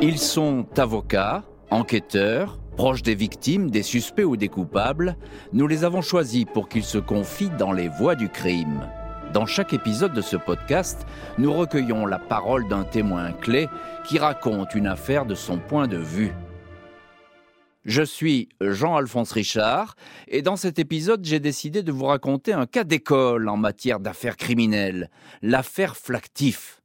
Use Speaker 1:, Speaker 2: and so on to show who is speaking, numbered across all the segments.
Speaker 1: Ils sont avocats, enquêteurs, proches des victimes, des suspects ou des coupables. Nous les avons choisis pour qu'ils se confient dans les voies du crime. Dans chaque épisode de ce podcast, nous recueillons la parole d'un témoin clé qui raconte une affaire de son point de vue. Je suis Jean-Alphonse Richard et dans cet épisode, j'ai décidé de vous raconter un cas d'école en matière d'affaires criminelles, l'affaire Flactif.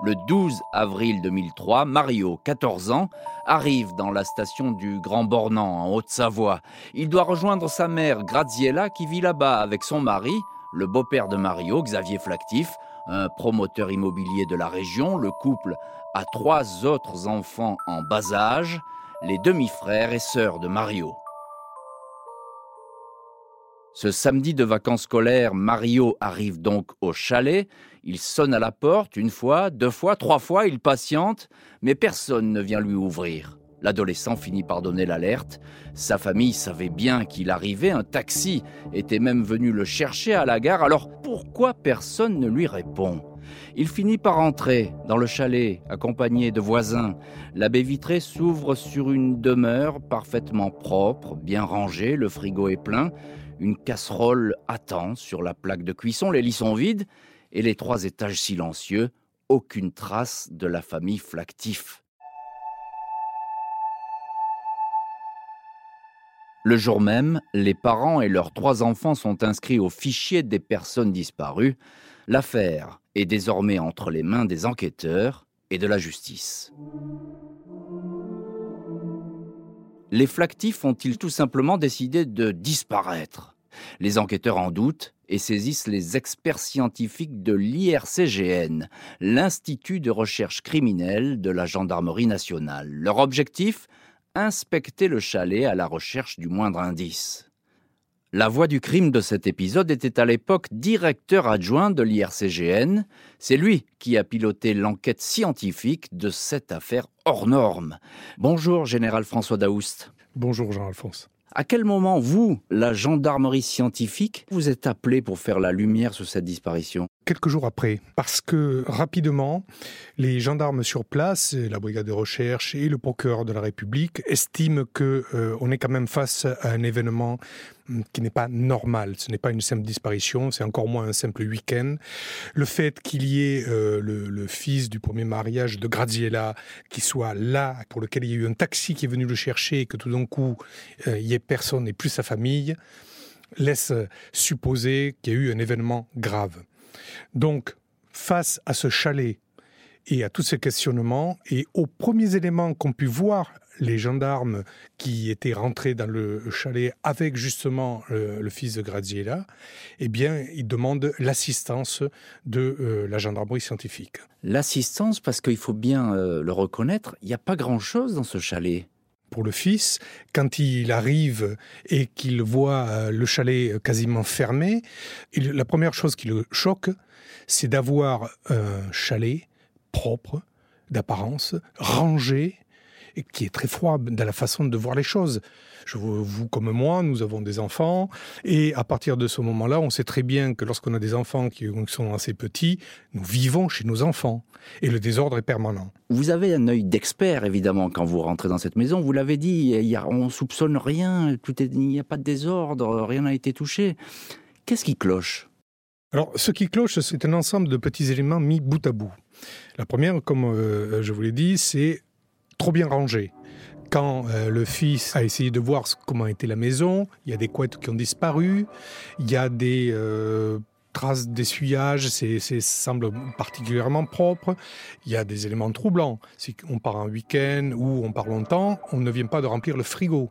Speaker 1: Le 12 avril 2003, Mario, 14 ans, arrive dans la station du Grand Bornand, en Haute-Savoie. Il doit rejoindre sa mère, Graziella, qui vit là-bas avec son mari, le beau-père de Mario, Xavier Flactif, un promoteur immobilier de la région. Le couple a trois autres enfants en bas âge, les demi-frères et sœurs de Mario. Ce samedi de vacances scolaires, Mario arrive donc au chalet. Il sonne à la porte une fois, deux fois, trois fois, il patiente, mais personne ne vient lui ouvrir. L'adolescent finit par donner l'alerte. Sa famille savait bien qu'il arrivait, un taxi était même venu le chercher à la gare, alors pourquoi personne ne lui répond? Il finit par entrer dans le chalet, accompagné de voisins. La baie vitrée s'ouvre sur une demeure parfaitement propre, bien rangée, le frigo est plein. Une casserole attend sur la plaque de cuisson, les lits sont vides, et les trois étages silencieux, aucune trace de la famille Flactif. Le jour même, les parents et leurs trois enfants sont inscrits au fichier des personnes disparues. L'affaire est désormais entre les mains des enquêteurs et de la justice. Les Flactifs ont-ils tout simplement décidé de disparaître? Les enquêteurs en doutent et saisissent les experts scientifiques de l'IRCGN, l'Institut de recherche criminelle de la Gendarmerie nationale. Leur objectif Inspecter le chalet à la recherche du moindre indice. La voix du crime de cet épisode était à l'époque directeur adjoint de l'IRCGN. C'est lui qui a piloté l'enquête scientifique de cette affaire hors norme. Bonjour, général François Daoust.
Speaker 2: Bonjour, Jean-Alphonse.
Speaker 1: À quel moment, vous, la gendarmerie scientifique, vous êtes appelé pour faire la lumière sur cette disparition?
Speaker 2: Quelques jours après, parce que rapidement, les gendarmes sur place, la brigade de recherche et le procureur de la République estiment que euh, on est quand même face à un événement qui n'est pas normal. Ce n'est pas une simple disparition, c'est encore moins un simple week-end. Le fait qu'il y ait euh, le, fils du premier mariage de Graziella qui soit là, pour lequel il y a eu un taxi qui est venu le chercher et que tout d'un coup, euh, il n'y ait personne et plus sa famille, laisse supposer qu'il y a eu un événement grave. Donc, face à ce chalet et à tous ces questionnements, et aux premiers éléments qu'ont pu voir les gendarmes qui étaient rentrés dans le chalet avec justement euh, le, fils de Graziella, eh bien, ils demandent l'assistance de euh, la gendarmerie scientifique.
Speaker 1: L'assistance, parce qu'il faut bien euh, le reconnaître, il n'y a pas grand-chose dans ce chalet
Speaker 2: pour le fils, quand il arrive et qu'il voit le chalet quasiment fermé, la première chose qui le choque, c'est d'avoir un chalet propre, d'apparence, rangé, et qui est très froid dans la façon de voir les choses. Je, vous comme moi, nous avons des enfants, et à partir de ce moment-là, on sait très bien que lorsqu'on a des enfants qui sont assez petits, nous vivons chez nos enfants, et le désordre est permanent.
Speaker 1: Vous avez un œil d'expert, évidemment, quand vous rentrez dans cette maison. Vous l'avez dit, il y a, on soupçonne rien, tout il n'y a pas de désordre, rien n'a été touché. Qu'est-ce qui cloche?
Speaker 2: Alors, ce qui cloche, c'est un ensemble de petits éléments mis bout à bout. La première, comme euh, je vous l'ai dit, c'est trop bien rangé. Quand euh, le fils a essayé de voir comment était la maison, il y a des couettes qui ont disparu, il y a des euh, traces d'essuyage, c'est semble particulièrement propre. Il y a des éléments troublants. Si on part un week-end ou on part longtemps, on ne vient pas de remplir le frigo.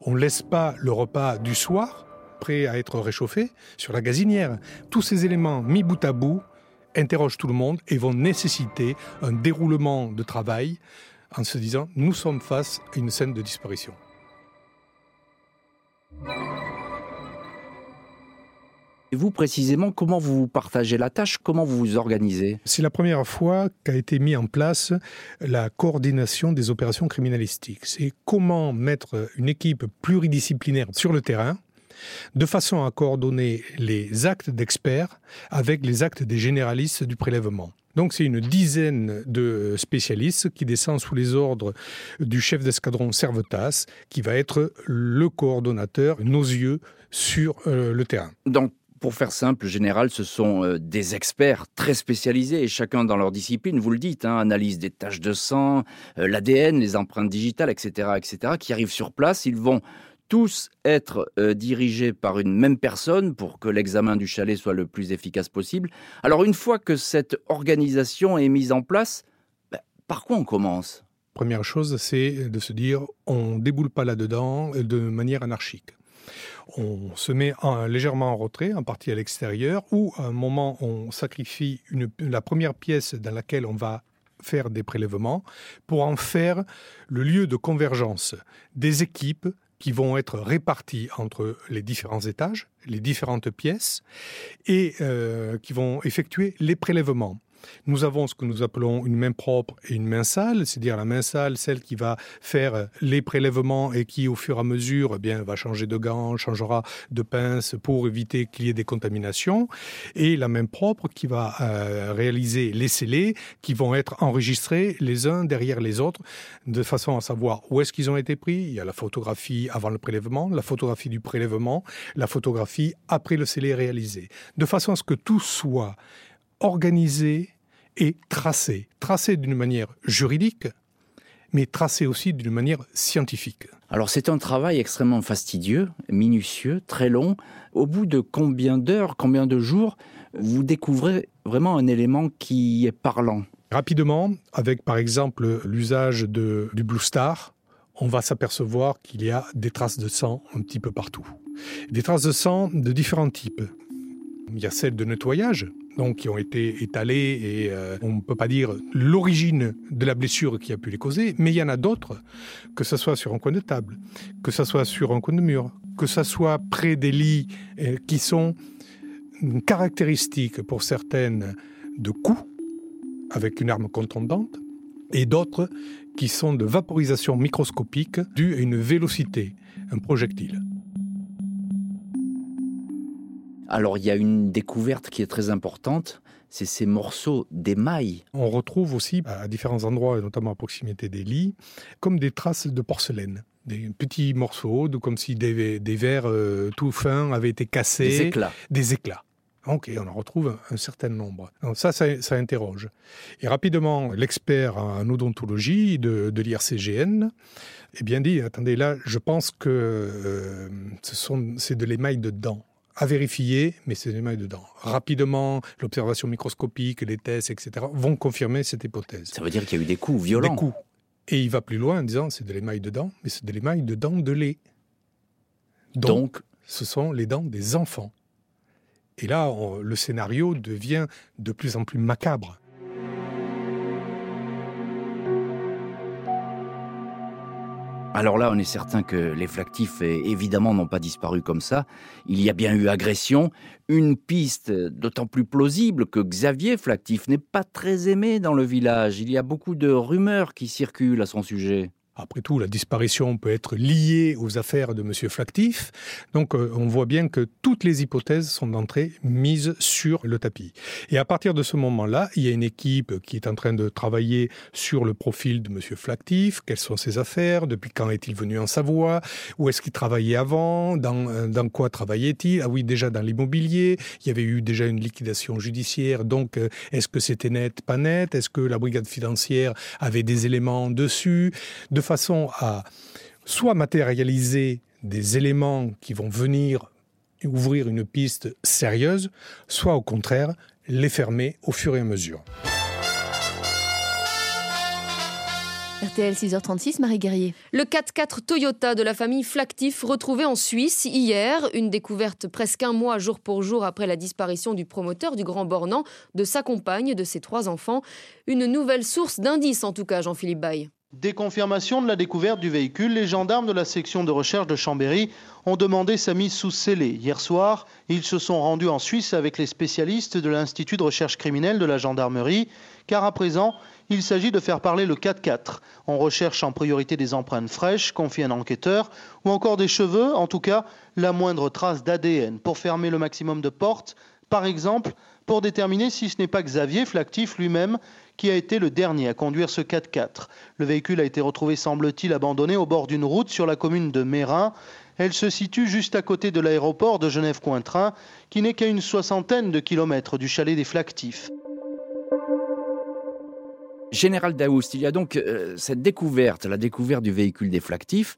Speaker 2: On ne laisse pas le repas du soir prêt à être réchauffé sur la gazinière. Tous ces éléments mis bout à bout interrogent tout le monde et vont nécessiter un déroulement de travail en se disant nous sommes face à une scène de disparition.
Speaker 1: Et vous précisément, comment vous partagez la tâche? Comment vous vous organisez?
Speaker 2: C'est la première fois qu'a été mise en place la coordination des opérations criminalistiques. C'est comment mettre une équipe pluridisciplinaire sur le terrain de façon à coordonner les actes d'experts avec les actes des généralistes du prélèvement. Donc c'est une dizaine de spécialistes qui descendent sous les ordres du chef d'escadron Servetas, qui va être le coordonnateur, nos yeux, sur euh, le terrain.
Speaker 1: Donc pour faire simple, général, ce sont euh, des experts très spécialisés et chacun dans leur discipline, vous le dites, hein, analyse des taches de sang, euh, l'ADN, les empreintes digitales, etc., etc., qui arrivent sur place. Ils vont tous être euh, dirigés par une même personne pour que l'examen du chalet soit le plus efficace possible. Alors une fois que cette organisation est mise en place, ben, par quoi on commence?
Speaker 2: Première chose, c'est de se dire on déboule pas là-dedans de manière anarchique. On se met légèrement en retrait, en partie à l'extérieur, ou à un moment on sacrifie la première pièce dans laquelle on va faire des prélèvements pour en faire le lieu de convergence des équipes qui vont être répartis entre les différents étages, les différentes pièces, et euh, qui vont effectuer les prélèvements. Nous avons ce que nous appelons une main propre et une main sale, c'est-à-dire la main sale, celle qui va faire les prélèvements et qui, au fur et à mesure, eh bien, va changer de gants, changera de pince pour éviter qu'il y ait des contaminations, et la main propre qui va euh, réaliser les scellés qui vont être enregistrés les uns derrière les autres, de façon à savoir où est-ce qu'ils ont été pris. Il y a la photographie avant le prélèvement, la photographie du prélèvement, la photographie après le scellé réalisé, de façon à ce que tout soit organisé et tracé. Tracé d'une manière juridique, mais tracé aussi d'une manière scientifique.
Speaker 1: Alors c'est un travail extrêmement fastidieux, minutieux, très long. Au bout de combien d'heures, combien de jours, vous découvrez vraiment un élément qui est parlant?
Speaker 2: Rapidement, avec par exemple l'usage du Blue Star, on va s'apercevoir qu'il y a des traces de sang un petit peu partout. Des traces de sang de différents types. Il y a celles de nettoyage, donc qui ont été étalées et euh, on ne peut pas dire l'origine de la blessure qui a pu les causer, mais il y en a d'autres, que ce soit sur un coin de table, que ce soit sur un coin de mur, que ce soit près des lits euh, qui sont caractéristiques pour certaines de coups avec une arme contondante et d'autres qui sont de vaporisation microscopique due à une vélocité, un projectile.
Speaker 1: Alors il y a une découverte qui est très importante, c'est ces morceaux d'émail.
Speaker 2: On retrouve aussi à différents endroits, notamment à proximité des lits, comme des traces de porcelaine. Des petits morceaux, de, comme si des, verres euh, tout fins avaient été cassés.
Speaker 1: Des éclats.
Speaker 2: Des éclats. Ok, on en retrouve un, certain nombre. Donc ça, ça, interroge. Et rapidement, l'expert en odontologie de, l'IRCGN eh bien dit, attendez, là, je pense que euh, c'est de l'émail de dents à vérifier, mais c'est l'émail dedans. Rapidement, l'observation microscopique, les tests, etc., vont confirmer cette hypothèse.
Speaker 1: Ça veut dire qu'il y a eu des coups violents.
Speaker 2: Des coups. Et il va plus loin en disant c'est de l'émail de dents, mais c'est de l'émail de dents de lait. Donc, ce sont les dents des enfants. Et là, le scénario devient de plus en plus macabre.
Speaker 1: Alors là, on est certain que les flactifs, évidemment, n'ont pas disparu comme ça. Il y a bien eu agression, une piste d'autant plus plausible que Xavier Flactif n'est pas très aimé dans le village. Il y a beaucoup de rumeurs qui circulent à son sujet.
Speaker 2: Après tout, la disparition peut être liée aux affaires de M. Flactif. Donc, euh, on voit bien que toutes les hypothèses sont d'entrée mises sur le tapis. Et à partir de ce moment-là, il y a une équipe qui est en train de travailler sur le profil de M. Flactif. Quelles sont ses affaires? Depuis quand est-il venu en Savoie? Où est-ce qu'il travaillait avant? Dans, euh, dans, quoi travaillait-il? Ah oui, déjà dans l'immobilier. Il y avait eu déjà une liquidation judiciaire. Donc, euh, est-ce que c'était net, pas net? Est-ce que la brigade financière avait des éléments dessus? De façon à soit matérialiser des éléments qui vont venir ouvrir une piste sérieuse, soit au contraire les fermer au fur et à mesure.
Speaker 3: RTL 6h36, Marie Guerrier. Le 4x4 Toyota de la famille Flactif retrouvé en Suisse hier, une découverte presque un mois jour pour jour après la disparition du promoteur du Grand Bornand, de sa compagne, de ses trois enfants. Une nouvelle source d'indices en tout cas, Jean-Philippe Baye.
Speaker 4: Dès confirmation de la découverte du véhicule, les gendarmes de la section de recherche de Chambéry ont demandé sa mise sous scellé. Hier soir, ils se sont rendus en Suisse avec les spécialistes de l'Institut de recherche criminelle de la gendarmerie, car à présent, il s'agit de faire parler le 4x4. On recherche en priorité des empreintes fraîches, confie un enquêteur, ou encore des cheveux, en tout cas la moindre trace d'ADN. Pour fermer le maximum de portes, Par exemple, pour déterminer si ce n'est pas Xavier Flactif lui-même qui a été le dernier à conduire ce 4x4. Le véhicule a été retrouvé, semble-t-il, abandonné au bord d'une route sur la commune de Mérin. Elle se situe juste à côté de l'aéroport de Genève-Cointrin, qui n'est qu'à une soixantaine de kilomètres du chalet des Flactifs.
Speaker 1: Général Daoust, il y a donc euh, cette découverte, la découverte du véhicule des Flactifs,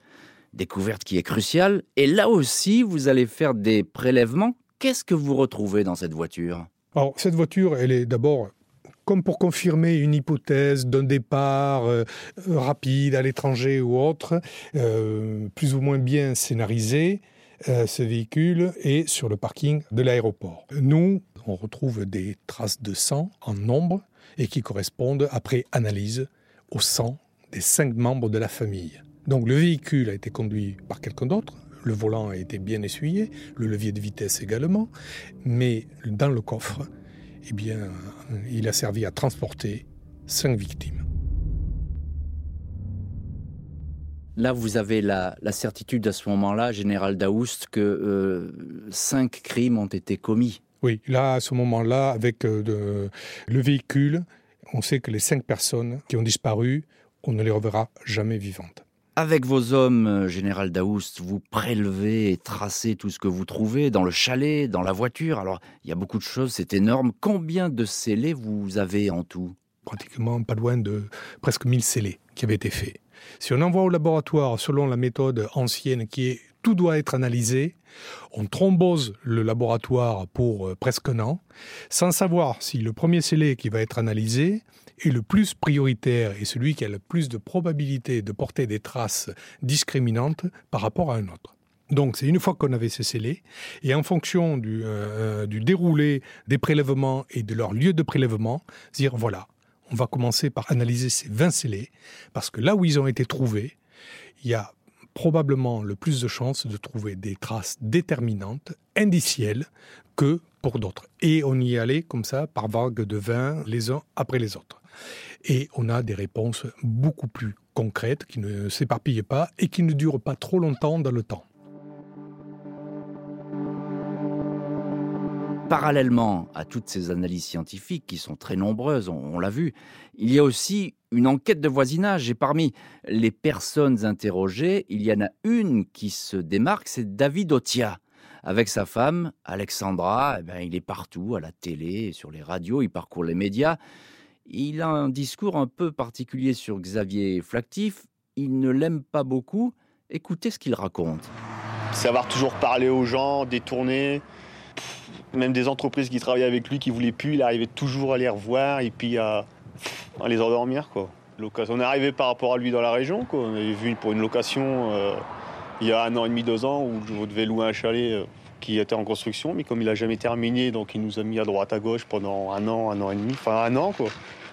Speaker 1: découverte qui est cruciale. Et là aussi, vous allez faire des prélèvements. Qu'est-ce que vous retrouvez dans cette voiture?
Speaker 2: Alors, cette voiture, elle est d'abord comme pour confirmer une hypothèse d'un départ euh, rapide à l'étranger ou autre, euh, plus ou moins bien scénarisé, euh, ce véhicule est sur le parking de l'aéroport. Nous, on retrouve des traces de sang en nombre et qui correspondent, après analyse, au sang des cinq membres de la famille. Donc le véhicule a été conduit par quelqu'un d'autre, le volant a été bien essuyé, le levier de vitesse également, mais dans le coffre, eh bien, il a servi à transporter cinq victimes.
Speaker 1: Là, vous avez la, certitude à ce moment-là, Général Daoust, que euh, cinq crimes ont été commis.
Speaker 2: Oui, là, à ce moment-là, avec euh, le véhicule, on sait que les cinq personnes qui ont disparu, on ne les reverra jamais vivantes.
Speaker 1: Avec vos hommes, euh, Général Daoust, vous prélevez et tracez tout ce que vous trouvez dans le chalet, dans la voiture. Alors, il y a beaucoup de choses, c'est énorme. Combien de scellés vous avez en tout?
Speaker 2: Pratiquement pas loin de presque 1000 scellés qui avaient été faits. Si on envoie au laboratoire selon la méthode ancienne qui est tout doit être analysé, on thrombose le laboratoire pour euh, presque un an, sans savoir si le premier scellé qui va être analysé est le plus prioritaire et celui qui a le plus de probabilité de porter des traces discriminantes par rapport à un autre. Donc c'est une fois qu'on avait ces scellés, et en fonction du, euh, euh, du, déroulé des prélèvements et de leur lieu de prélèvement, dire voilà, on va commencer par analyser ces 20 scellés, parce que là où ils ont été trouvés, il y a probablement le plus de chances de trouver des traces déterminantes, indicielles, que pour d'autres. Et on y allait comme ça, par vagues de 20, les uns après les autres. Et on a des réponses beaucoup plus concrètes, qui ne s'éparpillent pas et qui ne durent pas trop longtemps dans le temps.
Speaker 1: Parallèlement à toutes ces analyses scientifiques qui sont très nombreuses, on, l'a vu, il y a aussi une enquête de voisinage et parmi les personnes interrogées, il y en a une qui se démarque, c'est David Otia. Avec sa femme, Alexandra, eh ben, il est partout, à la télé, sur les radios, il parcourt les médias. Il a un discours un peu particulier sur Xavier Flactif. Il ne l'aime pas beaucoup. Écoutez ce qu'il raconte.
Speaker 5: Savoir toujours parler aux gens, détourner. Même des entreprises qui travaillaient avec lui qui voulaient plus, il arrivait toujours à les revoir et puis à, les endormir. On est arrivé par rapport à lui dans la région. On avait vu pour une location euh, il y a un an et demi, deux ans, où je devais louer un chalet euh, qui était en construction, mais comme il n'a jamais terminé, donc il nous a mis à droite à gauche pendant un an, un an et demi, enfin un an quoi.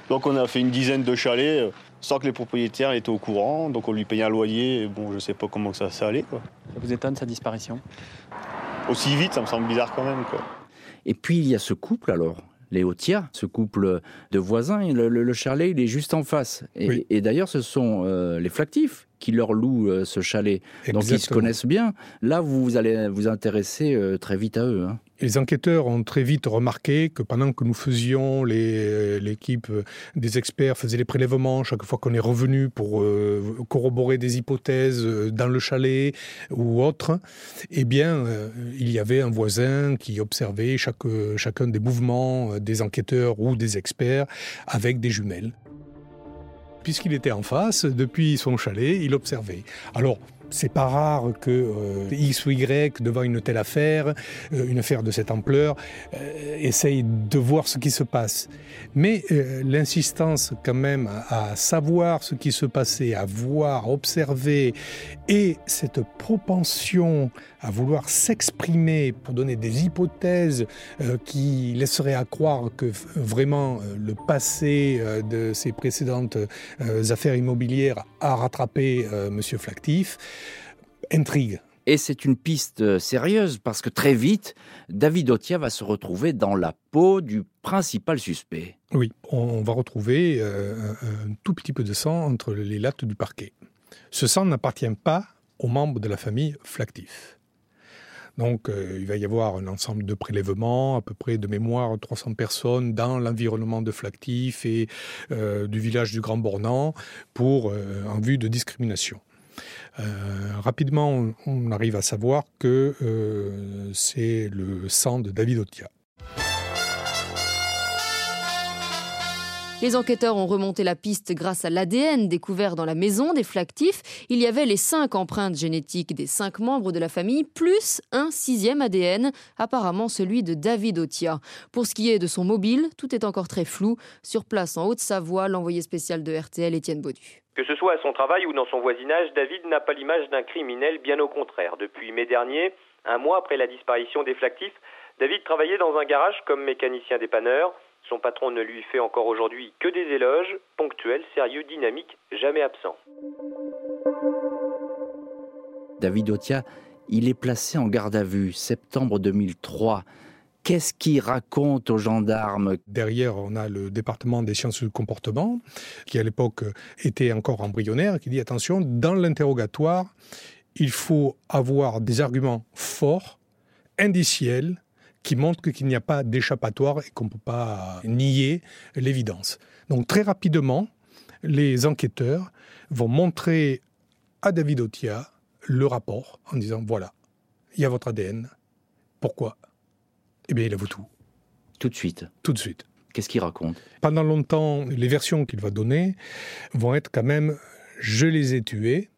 Speaker 5: Donc on a fait une dizaine de chalets euh, sans que les propriétaires étaient au courant, donc on lui payait un loyer, et bon je sais pas comment ça, ça allait quoi.
Speaker 6: Ça vous étonne sa disparition?
Speaker 5: Aussi vite, ça me semble bizarre quand même quoi.
Speaker 1: Et puis il y a ce couple alors, les Otia, ce couple de voisins. Le, le, chalet, il est juste en face. Et, d'ailleurs, ce sont euh, les Flactifs qui leur louent euh, ce chalet. Donc ils se connaissent bien. Là, vous allez vous intéresser euh, très vite à eux. Hein.
Speaker 2: Les enquêteurs ont très vite remarqué que pendant que nous faisions, euh, l'équipe des experts faisait les prélèvements chaque fois qu'on est revenu pour corroborer des hypothèses dans le chalet ou autre, eh bien, il y avait un voisin qui observait chaque, chacun des mouvements des enquêteurs ou des experts avec des jumelles puisqu'il était en face, depuis son chalet, il observait. Alors, c'est pas rare que euh, X ou Y, devant une telle affaire, euh, une affaire de cette ampleur, euh, essaye de voir ce qui se passe. Mais l'insistance quand même à, savoir ce qui se passait, à voir, observer, et cette propension à vouloir s'exprimer pour donner des hypothèses qui laisseraient à croire que vraiment le passé de ces précédentes affaires immobilières a rattrapé Monsieur Flactif, intrigue.
Speaker 1: Et c'est une piste euh, sérieuse parce que très vite, David Otia va se retrouver dans la peau du principal suspect.
Speaker 2: Oui, on va retrouver euh, un, tout petit peu de sang entre les lattes du parquet. Ce sang n'appartient pas aux membres de la famille Flactif. Donc euh, il va y avoir un ensemble de prélèvements, à peu près de mémoire 300 personnes dans l'environnement de Flactif et euh, du village du Grand Bornand pour, euh, en vue de discrimination. Rapidement, on, arrive à savoir que c'est le sang de David Otia.
Speaker 3: Les enquêteurs ont remonté la piste grâce à l'ADN découvert dans la maison des flactifs. Il y avait les cinq empreintes génétiques des cinq membres de la famille, plus un sixième ADN, apparemment celui de David Otia. Pour ce qui est de son mobile, tout est encore très flou. Sur place en Haute-Savoie, l'envoyé spécial de RTL, Étienne Baudu.
Speaker 6: Que ce soit à son travail ou dans son voisinage, David n'a pas l'image d'un criminel, bien au contraire. Depuis mai dernier, un mois après la disparition des flactifs, David travaillait dans un garage comme mécanicien dépanneur. Son patron ne lui fait encore aujourd'hui que des éloges, ponctuels, sérieux, dynamiques, jamais absents.
Speaker 1: David Otia, il est placé en garde à vue, septembre 2003. Qu'est-ce qu'il raconte aux gendarmes?
Speaker 2: Derrière, on a le département des sciences du comportement, qui à l'époque était encore embryonnaire, qui dit attention, dans l'interrogatoire, il faut avoir des arguments forts, indiciels, qui montre qu'il n'y a pas d'échappatoire et qu'on ne peut pas nier l'évidence. Donc très rapidement, les enquêteurs vont montrer à David Otia le rapport en disant voilà, il y a votre ADN. Pourquoi? Eh bien, il avoue tout.
Speaker 1: Tout de suite.
Speaker 2: Tout de suite.
Speaker 1: Qu'est-ce qu'il raconte?
Speaker 2: Pendant longtemps, les versions qu'il va donner vont être quand même je les ai tués.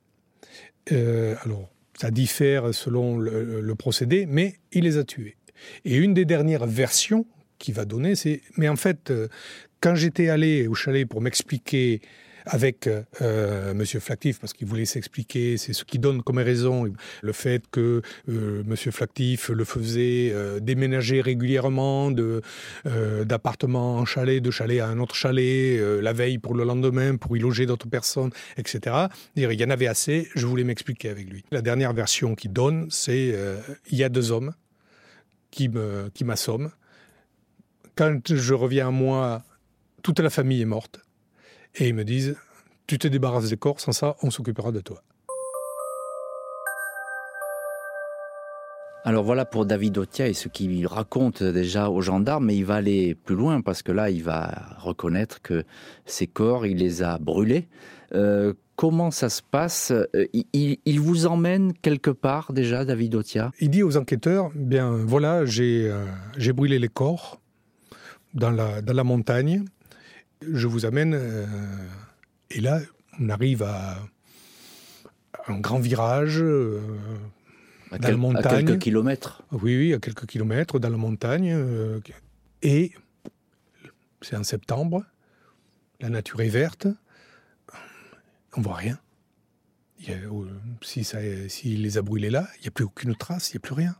Speaker 2: Euh, alors, ça diffère selon le procédé, mais il les a tués. Et une des dernières versions qu'il va donner, c'est mais en fait, euh, quand j'étais allé au chalet pour m'expliquer avec euh, Monsieur Flactif, parce qu'il voulait s'expliquer, c'est ce qui donne comme raison le fait que euh, Monsieur Flactif le faisait euh, déménager régulièrement de d'appartement en chalet, de chalet à un autre chalet, la veille pour le lendemain, pour y loger d'autres personnes, etc. Il y en avait assez, je voulais m'expliquer avec lui. La dernière version qu'il donne, c'est il y a deux hommes qui me qui m'assomme. Quand je reviens à moi, toute la famille est morte. Et ils me disent, tu te débarrasses des corps, sans ça, on s'occupera de toi.
Speaker 1: Alors voilà pour David Otia et ce qu'il raconte déjà aux gendarmes, mais il va aller plus loin parce que là, il va reconnaître que ces corps, il les a brûlés. Euh, comment ça se passe euh, il, vous emmène quelque part déjà, David Otia
Speaker 2: Il dit aux enquêteurs, bien voilà, j'ai euh, brûlé les corps dans la, dans la montagne, je vous amène, et là, on arrive à un grand virage
Speaker 1: à, dans la montagne. à quelques kilomètres.
Speaker 2: Oui, oui, à quelques kilomètres dans la montagne. Euh, et c'est en septembre, la nature est verte, on voit rien. Il y a, euh, si les a brûlés là, il n'y a plus aucune trace, il n'y a plus rien.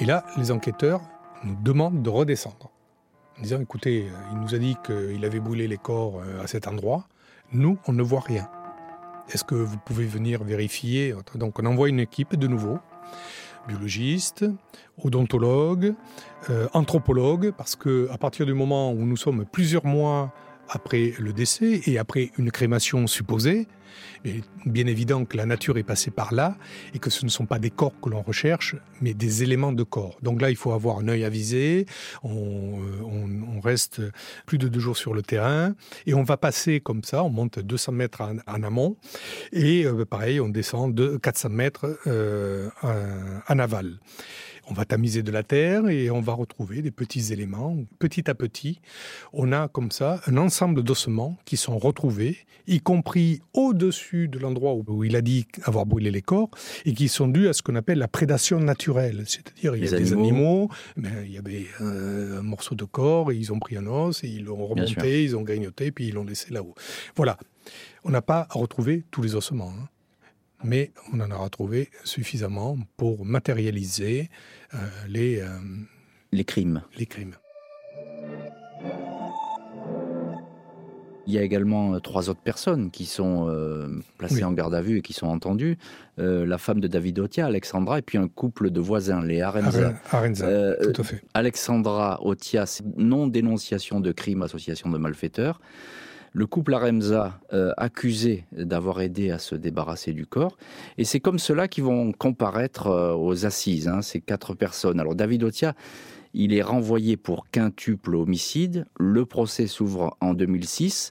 Speaker 2: Et là, les enquêteurs nous demandent de redescendre. En disant, écoutez, euh, il nous a dit qu'il avait brûlé les corps à cet endroit. Nous, on ne voit rien. Est-ce que vous pouvez venir vérifier Donc on envoie une équipe de nouveau, biologistes, odontologues, euh, anthropologues, parce que à partir du moment où nous sommes plusieurs mois après le décès et après une crémation supposée, mais bien évident que la nature est passée par là et que ce ne sont pas des corps que l'on recherche, mais des éléments de corps. Donc là, il faut avoir un œil avisé. On, euh, on, reste plus de deux jours sur le terrain et on va passer comme ça. On monte 200 mètres en, amont et euh, pareil, on descend de 400 mètres euh, en aval. On va tamiser de la terre et on va retrouver des petits éléments. Petit à petit, on a comme ça un ensemble d'ossements qui sont retrouvés, y compris au-dessus de l'endroit où il a dit avoir brûlé les corps, et qui sont dus à ce qu'on appelle la prédation naturelle. C'est-à-dire, il y a des animaux, mais il y avait un, morceau de corps, et ils ont pris un os, et ils l'ont remonté, ils ont grignoté, puis ils l'ont laissé là-haut. Voilà. On n'a pas retrouvé tous les ossements. Hein mais on en aura trouvé suffisamment pour matérialiser euh, les, euh,
Speaker 1: les crimes.
Speaker 2: Les crimes.
Speaker 1: Il y a également euh, trois autres personnes qui sont placées en garde à vue et qui sont entendues. la femme de David Otia, Alexandra, et puis un couple de voisins, les Arenza.
Speaker 2: Arenza, tout à fait.
Speaker 1: Alexandra Otia, non-dénonciation de crime, association de malfaiteurs. Le couple Aremza euh, accusé d'avoir aidé à se débarrasser du corps. Et c'est comme cela qu'ils vont comparaître euh, aux assises, hein, ces quatre personnes. Alors David Otia, il est renvoyé pour quintuple homicide. Le procès s'ouvre en 2006.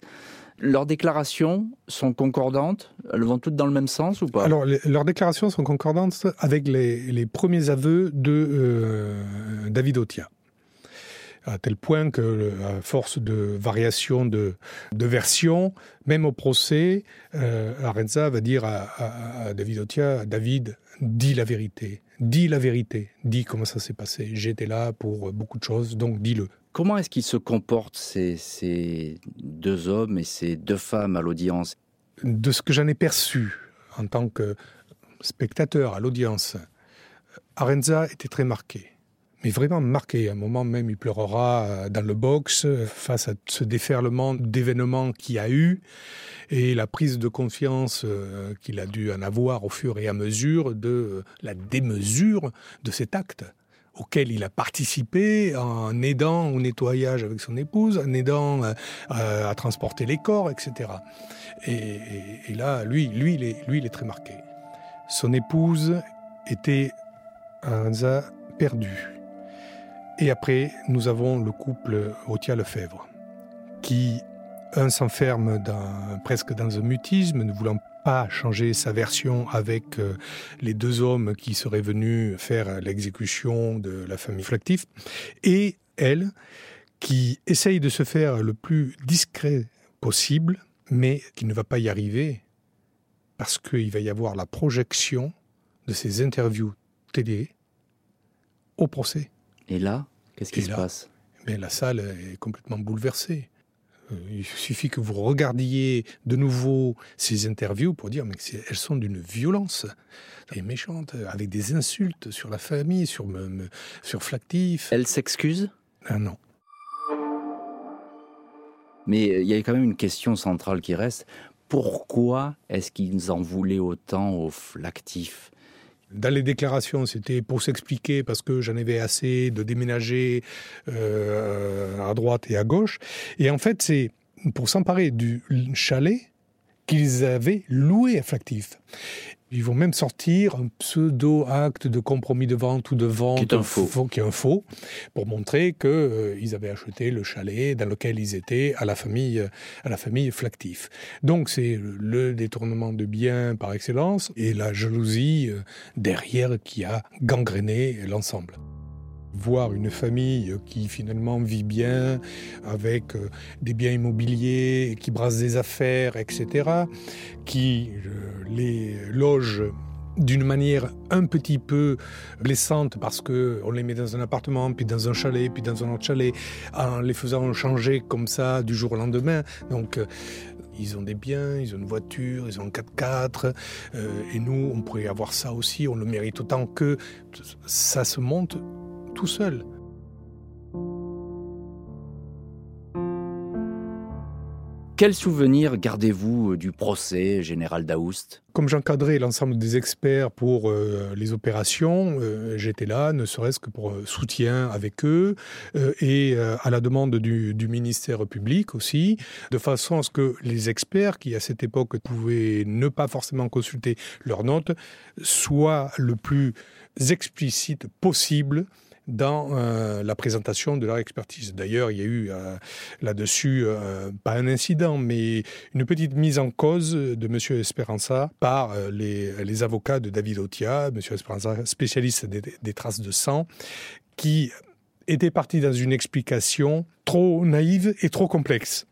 Speaker 1: Leurs déclarations sont concordantes? Elles vont toutes dans le même sens ou pas?
Speaker 2: Alors, leurs déclarations sont concordantes avec les, premiers aveux de euh, David Otia à tel point que, à force de variation de, de versions, même au procès, euh, Arenza va dire à, David Otia, David, dis la vérité, dis la vérité, dis comment ça s'est passé. J'étais là pour beaucoup de choses, donc dis-le.
Speaker 1: Comment est-ce qu'ils se comportent, ces, ces deux hommes et ces deux femmes à l'audience?
Speaker 2: De ce que j'en ai perçu en tant que spectateur à l'audience, Arenza était très marqué mais vraiment marqué. À un moment même, il pleurera euh, dans le box euh, face à ce déferlement d'événements qu'il a eu et la prise de confiance euh, qu'il a dû en avoir au fur et à mesure de la démesure de cet acte auquel il a participé en aidant au nettoyage avec son épouse, en aidant à, transporter les corps, etc. Et, là, lui, lui, il est, lui, il est très marqué. Son épouse était un perdu. Et après, nous avons le couple Otia-Lefebvre, qui, un, s'enferme presque dans un mutisme, ne voulant pas changer sa version avec euh, les deux hommes qui seraient venus faire l'exécution de la famille Flactif, et elle, qui essaye de se faire le plus discret possible, mais qui ne va pas y arriver, parce qu'il va y avoir la projection de ces interviews télé au procès.
Speaker 1: Et là, qu'est-ce qui se passe?
Speaker 2: mais La salle est complètement bouleversée. Euh, il suffit que vous regardiez de nouveau ces interviews pour dire mais elles sont d'une violence et méchante, avec des insultes sur la famille, sur, me, sur Flactif.
Speaker 1: Elle s'excuse?
Speaker 2: Ah Non.
Speaker 1: Mais euh, il y a quand même une question centrale qui reste. Pourquoi est-ce qu'ils en voulaient autant au Flactif?
Speaker 2: Dans les déclarations, c'était pour s'expliquer parce que j'en avais assez de déménager euh, à droite et à gauche. Et en fait, c'est pour s'emparer du chalet qu'ils avaient loué à Flactif. Ils vont même sortir un pseudo-acte de compromis de vente ou de vente
Speaker 1: qui est un faux,
Speaker 2: qui est un faux pour montrer qu'ils euh, avaient acheté le chalet dans lequel ils étaient à la famille, à la famille Flactif. Donc c'est le détournement de biens par excellence et la jalousie euh, derrière qui a gangréné l'ensemble voir une famille qui finalement vit bien, avec euh, des biens immobiliers, qui brasse des affaires, etc., qui euh, les loge d'une manière un petit peu blessante parce que on les met dans un appartement, puis dans un chalet, puis dans un autre chalet, en les faisant changer comme ça du jour au lendemain. Donc euh, ils ont des biens, ils ont une voiture, ils ont un 4x4, et nous, on pourrait avoir ça aussi, on le mérite autant que ça se monte tout seul.
Speaker 1: Quel souvenir gardez-vous euh, du procès général Daoust?
Speaker 2: Comme j'encadrais l'ensemble des experts pour euh, les opérations, euh, j'étais là, ne serait-ce que pour soutien avec eux et à la demande du, du, ministère public aussi, de façon à ce que les experts qui à cette époque pouvaient ne pas forcément consulter leurs notes soient le plus explicite possible dans euh, la présentation de leur expertise. D'ailleurs, il y a eu euh, là-dessus, euh, pas un incident, mais une petite mise en cause de M. Esperanza par les, avocats de David Otia, M. Esperanza, spécialiste des, traces de sang, qui était parti dans une explication trop naïve et trop complexe.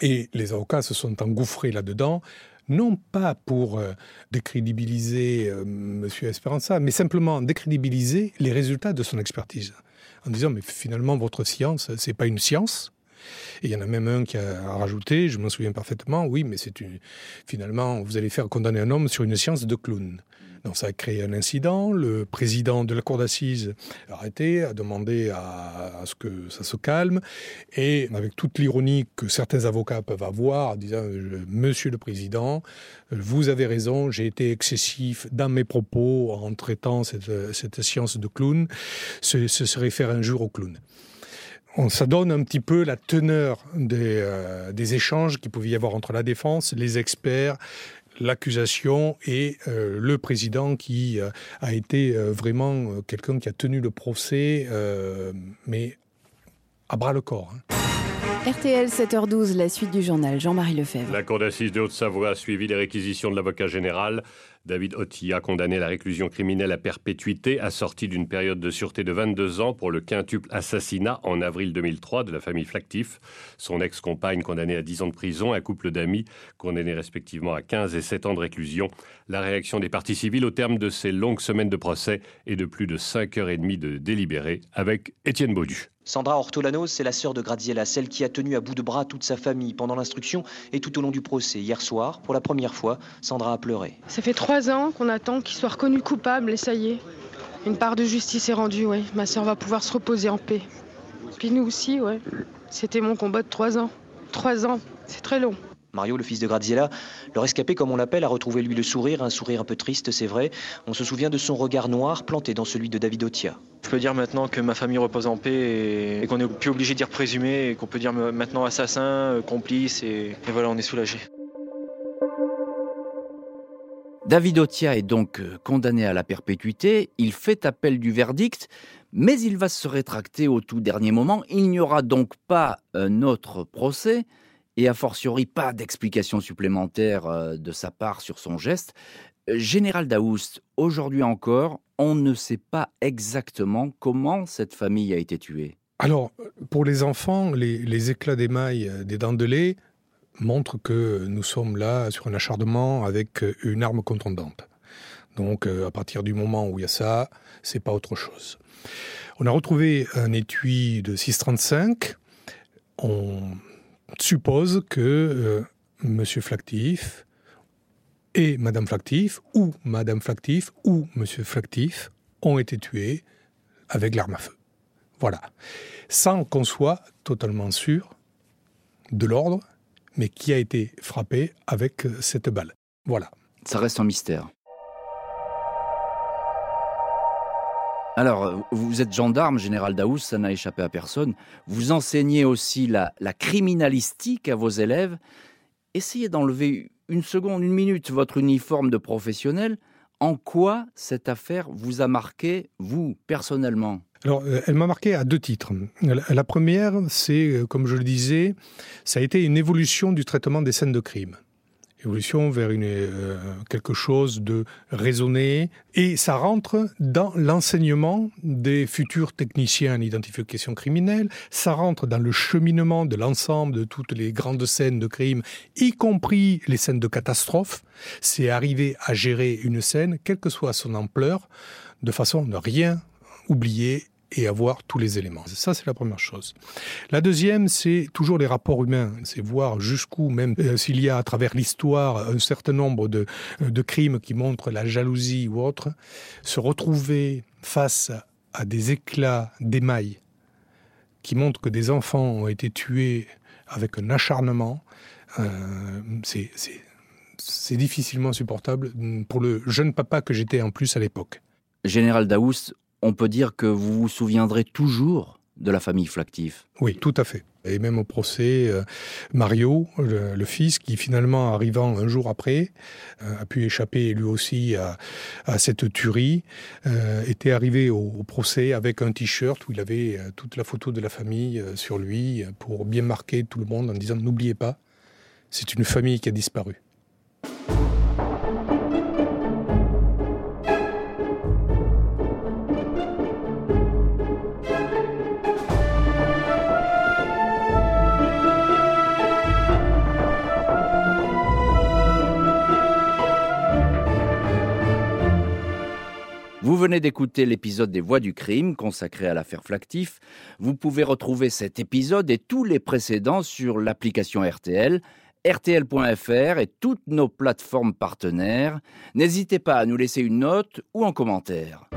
Speaker 2: Et les avocats se sont engouffrés là-dedans non pas pour euh, décrédibiliser euh, M. Esperanza, mais simplement décrédibiliser les résultats de son expertise. En disant, mais finalement, votre science, c'est pas une science. Et il y en a même un qui a rajouté, je m'en souviens parfaitement, oui, mais c'est finalement, vous allez faire condamner un homme sur une science de clown. Donc ça a créé un incident. Le président de la cour d'assises a arrêté, a demandé à, ce que ça se calme. Et avec toute l'ironie que certains avocats peuvent avoir, en disant Monsieur le Président, vous avez raison, j'ai été excessif dans mes propos en traitant cette, science de clown. Ce, ce serait faire un jour au clown. on, ça donne un petit peu la teneur des, euh, des échanges qu'il pouvait y avoir entre la défense, les experts, l'accusation et euh, le président qui euh, a été vraiment quelqu'un qui a tenu le procès, mais à bras le corps. Hein.
Speaker 7: RTL 7h12, la suite du journal. Jean-Marie Lefebvre.
Speaker 8: La Cour d'assises de Haute-Savoie a suivi les réquisitions de l'avocat général. David Otti a condamné la réclusion criminelle à perpétuité, assortie d'une période de sûreté de 22 ans pour le quintuple assassinat en avril 2003 de la famille Flactif. Son ex-compagne condamnée à 10 ans de prison, un couple d'amis condamnés respectivement à 15 et 7 ans de réclusion. La réaction des parties civiles au terme de ces longues semaines de procès et de plus de 5 heures et demie de délibéré avec Étienne Baudu.
Speaker 9: Sandra Ortolano, c'est la sœur de Graziella, celle qui a tenu à bout de bras toute sa famille pendant l'instruction et tout au long du procès. Hier soir, pour la première fois, Sandra a pleuré.
Speaker 10: Ça fait trois ans qu'on attend qu'il soit reconnu coupable et ça y est. Une part de justice est rendue, oui. Ma sœur va pouvoir se reposer en paix. Puis nous aussi, ouais. C'était mon combat de trois ans. Trois ans, c'est très long.
Speaker 9: Mario, le fils de Graziella, le rescapé comme on l'appelle, a retrouvé lui le sourire, un sourire un peu triste, c'est vrai. On se souvient de son regard noir planté dans celui de David Otia.
Speaker 11: Je peux dire maintenant que ma famille repose en paix et, qu'on n'est plus obligé de dire présumé et qu'on peut dire maintenant assassin, complice et, et voilà, on est soulagé.
Speaker 1: David Otia est donc euh, condamné à la perpétuité, il fait appel du verdict, mais il va se rétracter au tout dernier moment. Il n'y aura donc pas un autre procès et a fortiori pas d'explication supplémentaire euh, de sa part sur son geste. Euh, Général Daoust, aujourd'hui encore, on ne sait pas exactement comment cette famille a été tuée.
Speaker 2: Alors, pour les enfants, les, éclats d'émail euh, des dents de lait montrent que nous sommes là sur un acharnement avec une arme contondante. Donc, à partir du moment où il y a ça, c'est pas autre chose. On a retrouvé un étui de 635. On suppose que euh, Monsieur Flactif et Madame Flactif, ou Madame Flactif, ou Monsieur Flactif, ont été tués avec l'arme à feu. Voilà. Sans qu'on soit totalement sûr de l'ordre, mais qui a été frappé avec cette balle. Voilà.
Speaker 1: Ça reste un mystère. Alors, euh, vous êtes gendarme, général Daous, ça n'a échappé à personne. Vous enseignez aussi la, criminalistique à vos élèves. Essayez d'enlever une seconde, une minute votre uniforme de professionnel. En quoi cette affaire vous a marqué, vous, personnellement?
Speaker 2: Alors, euh, elle m'a marqué à deux titres. La première, c'est, euh, comme je le disais, ça a été une évolution du traitement des scènes de crime évolution vers une, euh, quelque chose de raisonné. Et ça rentre dans l'enseignement des futurs techniciens en identification criminelle. Ça rentre dans le cheminement de l'ensemble de toutes les grandes scènes de crime, y compris les scènes de catastrophe. C'est arriver à gérer une scène, quelle que soit son ampleur, de façon à ne rien oublier et avoir tous les éléments. Ça, c'est la première chose. La deuxième, c'est toujours les rapports humains. C'est voir jusqu'où, même euh, s'il y a à travers l'histoire un certain nombre de, de crimes qui montrent la jalousie ou autre, se retrouver face à des éclats d'émail qui montrent que des enfants ont été tués avec un acharnement, euh, c'est difficilement supportable pour le jeune papa que j'étais en plus à l'époque.
Speaker 1: Général Daous, on peut dire que vous vous souviendrez toujours de la famille Flactif.
Speaker 2: Oui, tout à fait. Et même au procès, euh, Mario, le, fils, qui finalement, arrivant un jour après, euh, a pu échapper lui aussi à, cette tuerie, euh, était arrivé au, au, procès avec un t-shirt où il avait toute la photo de la famille sur lui pour bien marquer tout le monde en disant n'oubliez pas, c'est une famille qui a disparu.
Speaker 1: Venez d'écouter l'épisode des Voix du crime consacré à l'affaire Flactif. Vous pouvez retrouver cet épisode et tous les précédents sur l'application RTL, rtl.fr et toutes nos plateformes partenaires. N'hésitez pas à nous laisser une note ou un commentaire.